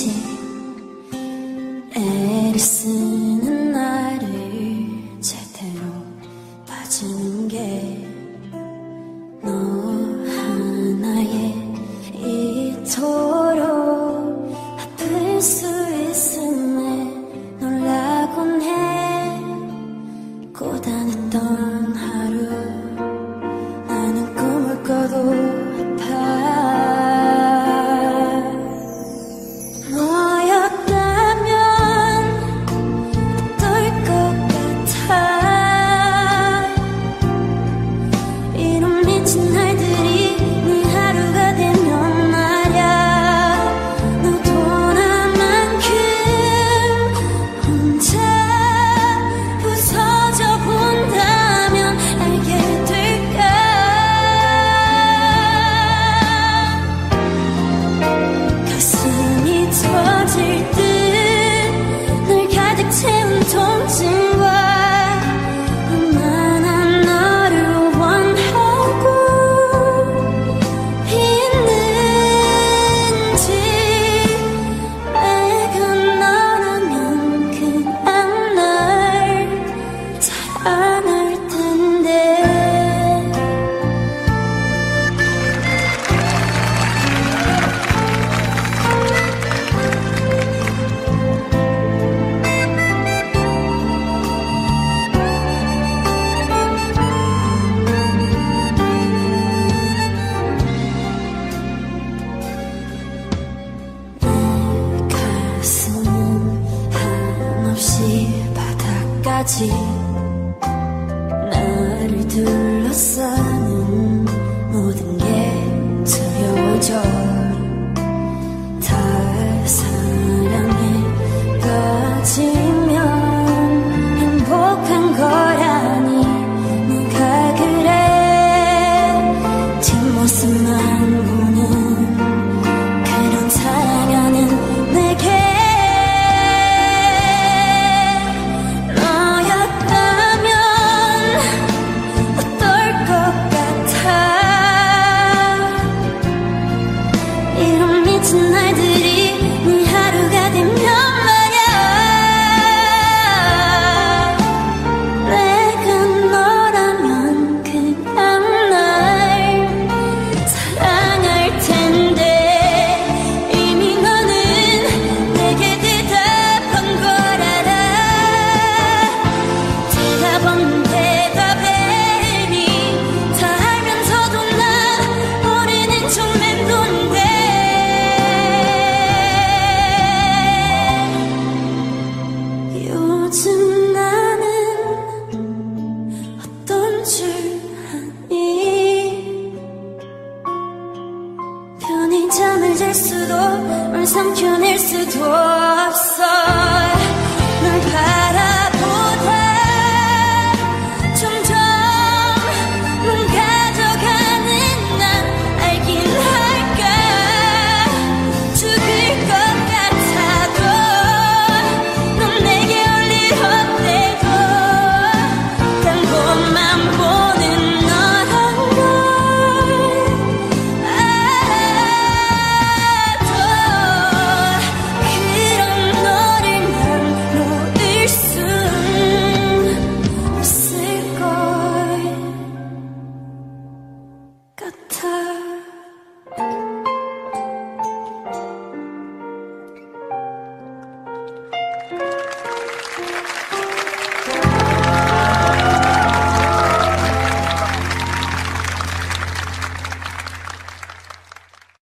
için 끝까지 나를 둘러싸는 모든 게 두려워져. 울 삼켜낼 수도 없어. 널 바라